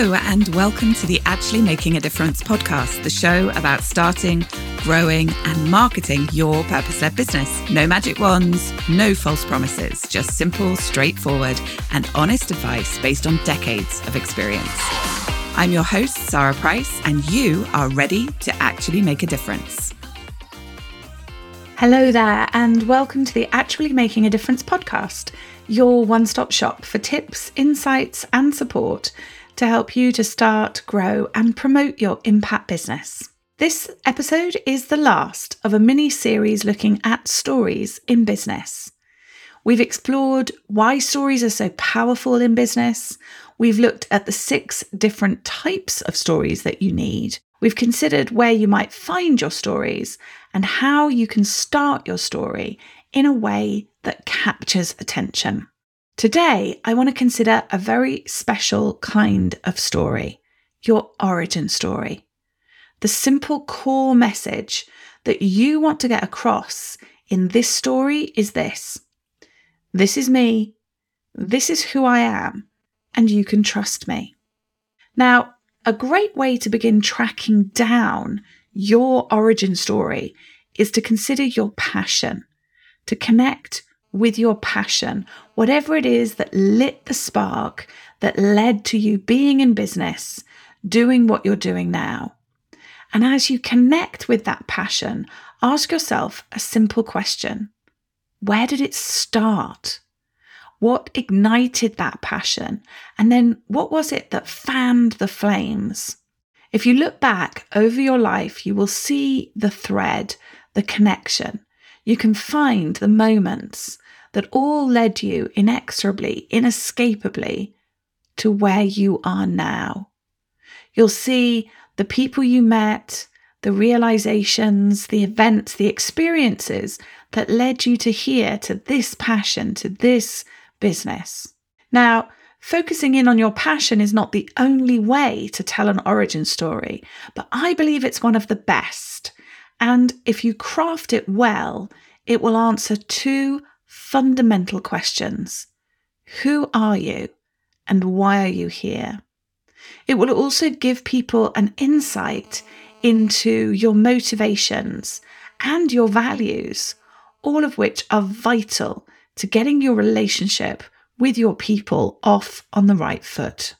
Hello, and welcome to the Actually Making a Difference podcast, the show about starting, growing, and marketing your purpose led business. No magic wands, no false promises, just simple, straightforward, and honest advice based on decades of experience. I'm your host, Sara Price, and you are ready to actually make a difference. Hello there, and welcome to the Actually Making a Difference podcast, your one stop shop for tips, insights, and support to help you to start, grow, and promote your impact business. This episode is the last of a mini series looking at stories in business. We've explored why stories are so powerful in business. We've looked at the six different types of stories that you need. We've considered where you might find your stories and how you can start your story in a way that captures attention. Today, I want to consider a very special kind of story your origin story. The simple core message that you want to get across in this story is this This is me, this is who I am, and you can trust me. Now, a great way to begin tracking down your origin story is to consider your passion, to connect with your passion, whatever it is that lit the spark that led to you being in business, doing what you're doing now. And as you connect with that passion, ask yourself a simple question Where did it start? What ignited that passion? And then what was it that fanned the flames? If you look back over your life, you will see the thread, the connection you can find the moments that all led you inexorably, inescapably to where you are now. You'll see the people you met, the realizations, the events, the experiences that led you to here, to this passion, to this business. Now, focusing in on your passion is not the only way to tell an origin story, but I believe it's one of the best. And if you craft it well, it will answer two fundamental questions Who are you and why are you here? It will also give people an insight into your motivations and your values, all of which are vital to getting your relationship with your people off on the right foot.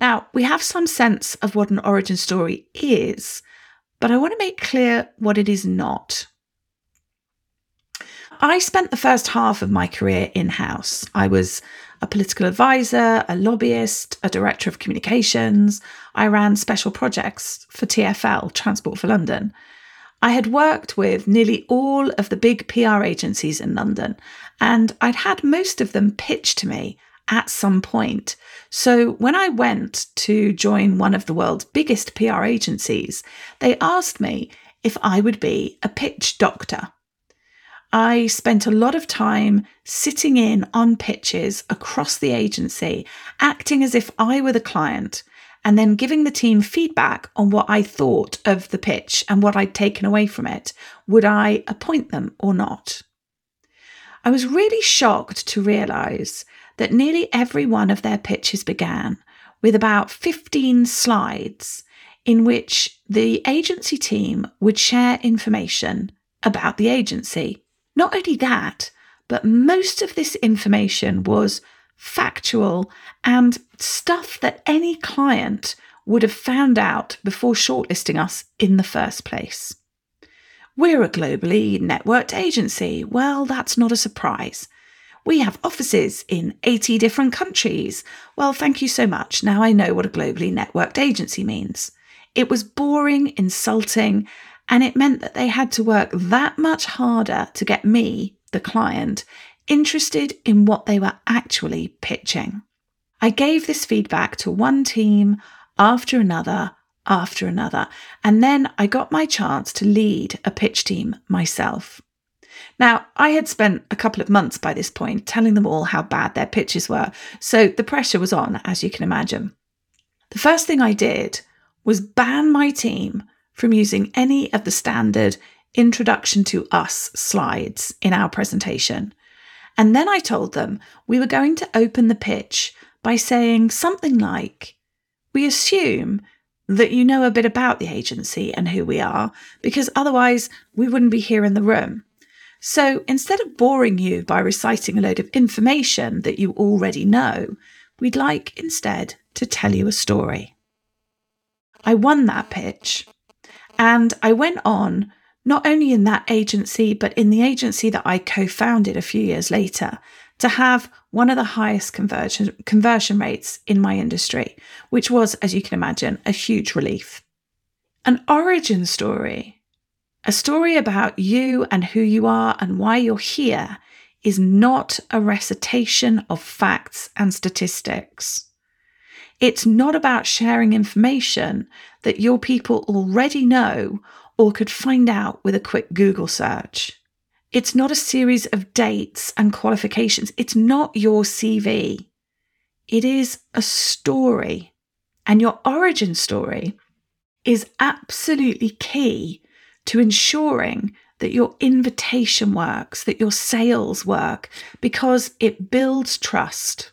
Now, we have some sense of what an origin story is, but I want to make clear what it is not. I spent the first half of my career in house. I was a political advisor, a lobbyist, a director of communications. I ran special projects for TFL, Transport for London. I had worked with nearly all of the big PR agencies in London, and I'd had most of them pitch to me at some point. So when I went to join one of the world's biggest PR agencies, they asked me if I would be a pitch doctor. I spent a lot of time sitting in on pitches across the agency, acting as if I were the client, and then giving the team feedback on what I thought of the pitch and what I'd taken away from it. Would I appoint them or not? I was really shocked to realise that nearly every one of their pitches began with about 15 slides in which the agency team would share information about the agency. Not only that, but most of this information was factual and stuff that any client would have found out before shortlisting us in the first place. We're a globally networked agency. Well, that's not a surprise. We have offices in 80 different countries. Well, thank you so much. Now I know what a globally networked agency means. It was boring, insulting, and it meant that they had to work that much harder to get me, the client, interested in what they were actually pitching. I gave this feedback to one team after another after another, and then I got my chance to lead a pitch team myself. Now, I had spent a couple of months by this point telling them all how bad their pitches were, so the pressure was on, as you can imagine. The first thing I did was ban my team from using any of the standard introduction to us slides in our presentation. And then I told them we were going to open the pitch by saying something like, We assume that you know a bit about the agency and who we are, because otherwise we wouldn't be here in the room. So instead of boring you by reciting a load of information that you already know, we'd like instead to tell you a story. I won that pitch and I went on not only in that agency, but in the agency that I co founded a few years later to have one of the highest conversion, conversion rates in my industry, which was, as you can imagine, a huge relief. An origin story, a story about you and who you are and why you're here, is not a recitation of facts and statistics. It's not about sharing information that your people already know or could find out with a quick Google search. It's not a series of dates and qualifications. It's not your CV. It is a story. And your origin story is absolutely key to ensuring that your invitation works, that your sales work, because it builds trust.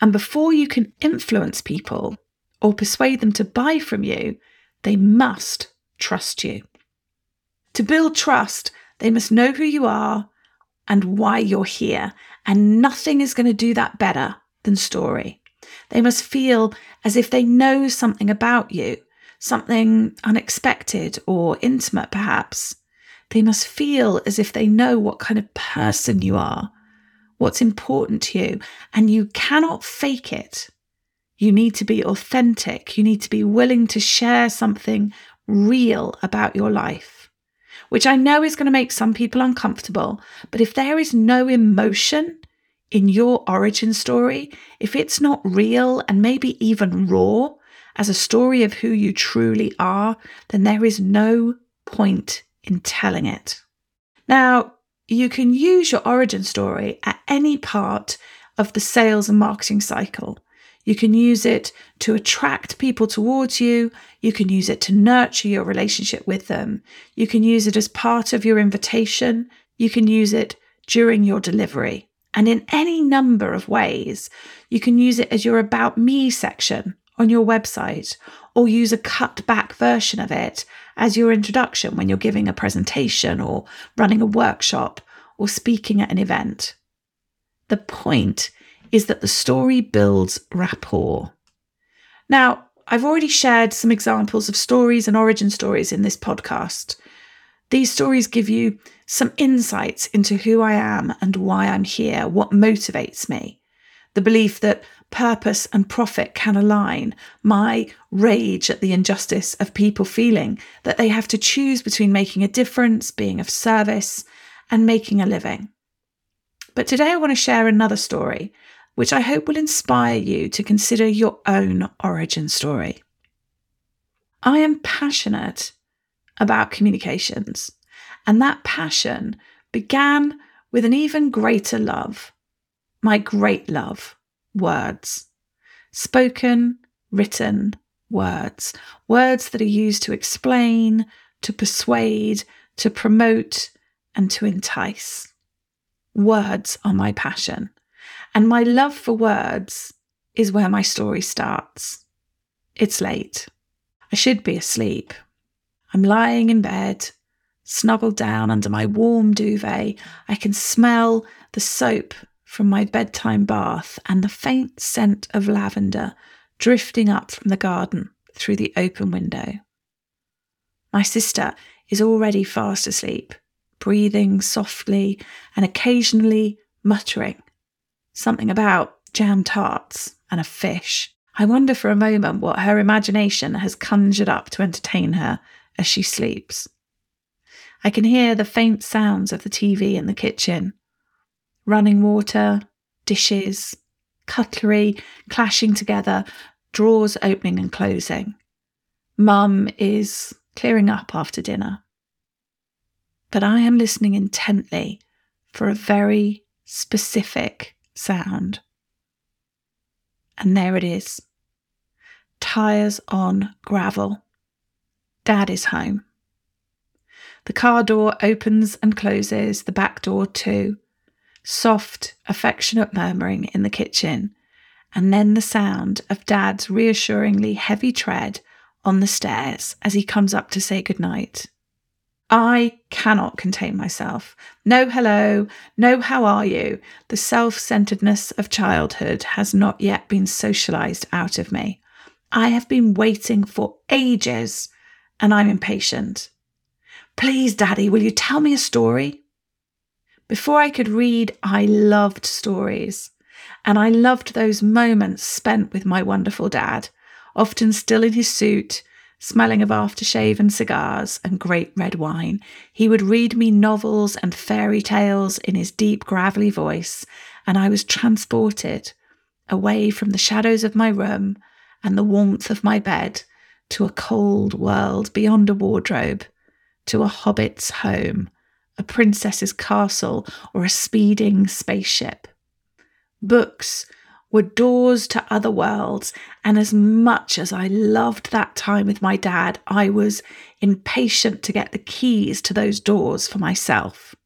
And before you can influence people or persuade them to buy from you, they must trust you. To build trust, they must know who you are and why you're here. And nothing is going to do that better than story. They must feel as if they know something about you, something unexpected or intimate, perhaps. They must feel as if they know what kind of person you are, what's important to you, and you cannot fake it. You need to be authentic. You need to be willing to share something real about your life which I know is going to make some people uncomfortable. But if there is no emotion in your origin story, if it's not real and maybe even raw as a story of who you truly are, then there is no point in telling it. Now, you can use your origin story at any part of the sales and marketing cycle. You can use it to attract people towards you. You can use it to nurture your relationship with them. You can use it as part of your invitation. You can use it during your delivery. And in any number of ways, you can use it as your About Me section on your website, or use a cut back version of it as your introduction when you're giving a presentation or running a workshop or speaking at an event. The point is that the story builds rapport. Now, I've already shared some examples of stories and origin stories in this podcast. These stories give you some insights into who I am and why I'm here, what motivates me. The belief that purpose and profit can align, my rage at the injustice of people feeling that they have to choose between making a difference, being of service, and making a living. But today I want to share another story which I hope will inspire you to consider your own origin story. I am passionate about communications, and that passion began with an even greater love my great love words. Spoken, written words. Words that are used to explain, to persuade, to promote, and to entice. Words are my passion. And my love for words is where my story starts. It's late. I should be asleep. I'm lying in bed, snuggled down under my warm duvet. I can smell the soap from my bedtime bath and the faint scent of lavender drifting up from the garden through the open window. My sister is already fast asleep, breathing softly and occasionally muttering something about jam tarts and a fish. I wonder for a moment what her imagination has conjured up to entertain her as she sleeps. I can hear the faint sounds of the TV in the kitchen running water, dishes, cutlery clashing together, drawers opening and closing. Mum is clearing up after dinner. But I am listening intently for a very specific sound. And there it is tyres on gravel. Dad is home. The car door opens and closes, the back door too. Soft, affectionate murmuring in the kitchen, and then the sound of Dad's reassuringly heavy tread on the stairs as he comes up to say goodnight. I cannot contain myself. No hello, no how are you. The self centeredness of childhood has not yet been socialized out of me. I have been waiting for ages and I'm impatient. Please, Daddy, will you tell me a story? Before I could read, I loved stories. And I loved those moments spent with my wonderful dad, often still in his suit, smelling of aftershave and cigars and great red wine. He would read me novels and fairy tales in his deep, gravelly voice, and I was transported away from the shadows of my room and the warmth of my bed to a cold world beyond a wardrobe, to a hobbit's home, a princess's castle, or a speeding spaceship. Books were doors to other worlds, and as much as I loved that time with my dad, I was impatient to get the keys to those doors for myself.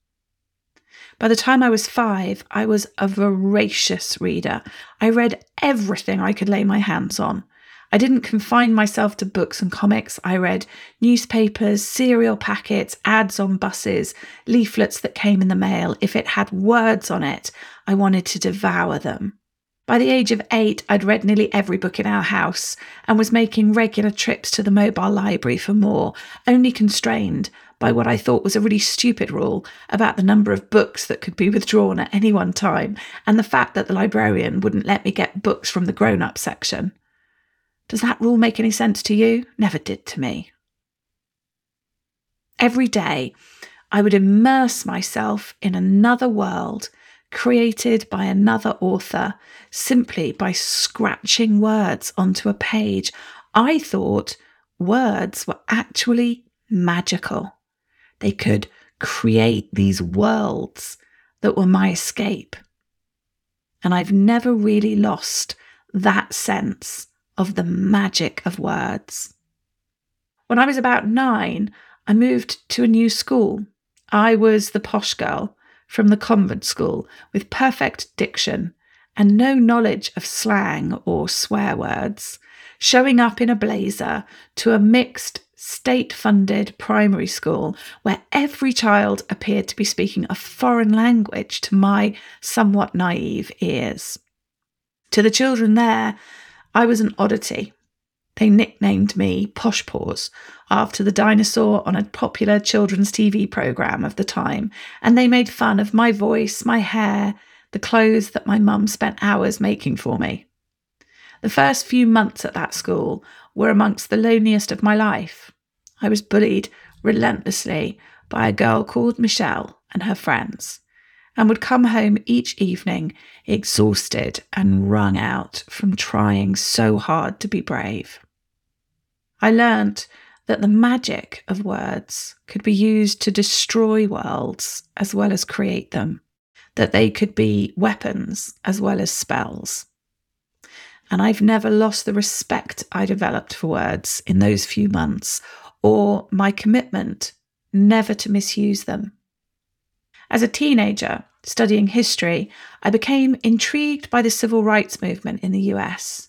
By the time I was five, I was a voracious reader. I read everything I could lay my hands on. I didn't confine myself to books and comics. I read newspapers, cereal packets, ads on buses, leaflets that came in the mail. If it had words on it, I wanted to devour them. By the age of eight, I'd read nearly every book in our house and was making regular trips to the mobile library for more, only constrained by what I thought was a really stupid rule about the number of books that could be withdrawn at any one time and the fact that the librarian wouldn't let me get books from the grown up section. Does that rule make any sense to you? Never did to me. Every day, I would immerse myself in another world created by another author simply by scratching words onto a page. I thought words were actually magical. They could create these worlds that were my escape. And I've never really lost that sense of the magic of words. When I was about nine, I moved to a new school. I was the posh girl from the convent school with perfect diction and no knowledge of slang or swear words, showing up in a blazer to a mixed state funded primary school where every child appeared to be speaking a foreign language to my somewhat naive ears. To the children there, I was an oddity. They nicknamed me Posh Paws after the dinosaur on a popular children's TV programme of the time, and they made fun of my voice, my hair, the clothes that my mum spent hours making for me. The first few months at that school were amongst the loneliest of my life. I was bullied relentlessly by a girl called Michelle and her friends and would come home each evening exhausted and wrung out from trying so hard to be brave. I learnt that the magic of words could be used to destroy worlds as well as create them, that they could be weapons as well as spells. And I've never lost the respect I developed for words in those few months or my commitment never to misuse them. As a teenager, studying history, I became intrigued by the civil rights movement in the US.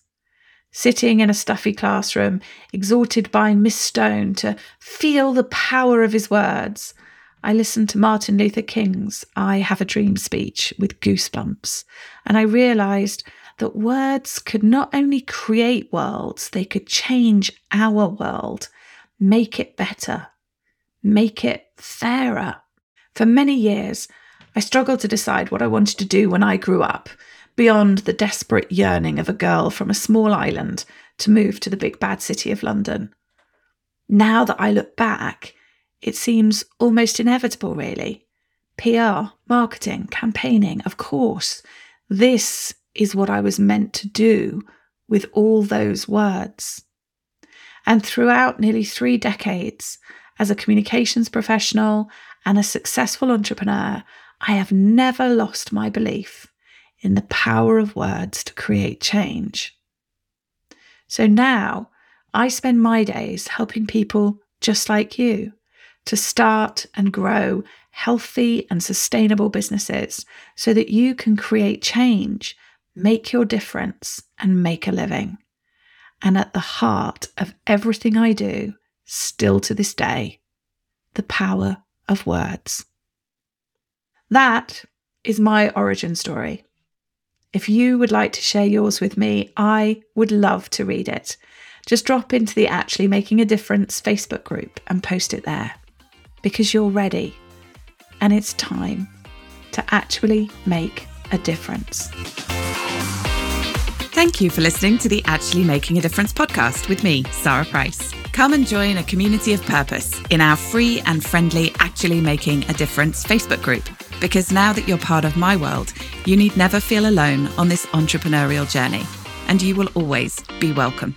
Sitting in a stuffy classroom, exhorted by Miss Stone to feel the power of his words, I listened to Martin Luther King's I Have a Dream speech with goosebumps, and I realised that words could not only create worlds, they could change our world, make it better, make it fairer. For many years, I struggled to decide what I wanted to do when I grew up, beyond the desperate yearning of a girl from a small island to move to the big bad city of London. Now that I look back, it seems almost inevitable, really. PR, marketing, campaigning, of course. This is what I was meant to do with all those words. And throughout nearly three decades, as a communications professional and a successful entrepreneur, I have never lost my belief in the power of words to create change. So now I spend my days helping people just like you to start and grow healthy and sustainable businesses so that you can create change, make your difference, and make a living. And at the heart of everything I do, still to this day, the power of words. That is my origin story. If you would like to share yours with me, I would love to read it. Just drop into the Actually Making a Difference Facebook group and post it there because you're ready and it's time to actually make a difference. Thank you for listening to the Actually Making a Difference podcast with me, Sara Price. Come and join a community of purpose in our free and friendly Actually Making a Difference Facebook group. Because now that you're part of my world, you need never feel alone on this entrepreneurial journey, and you will always be welcome.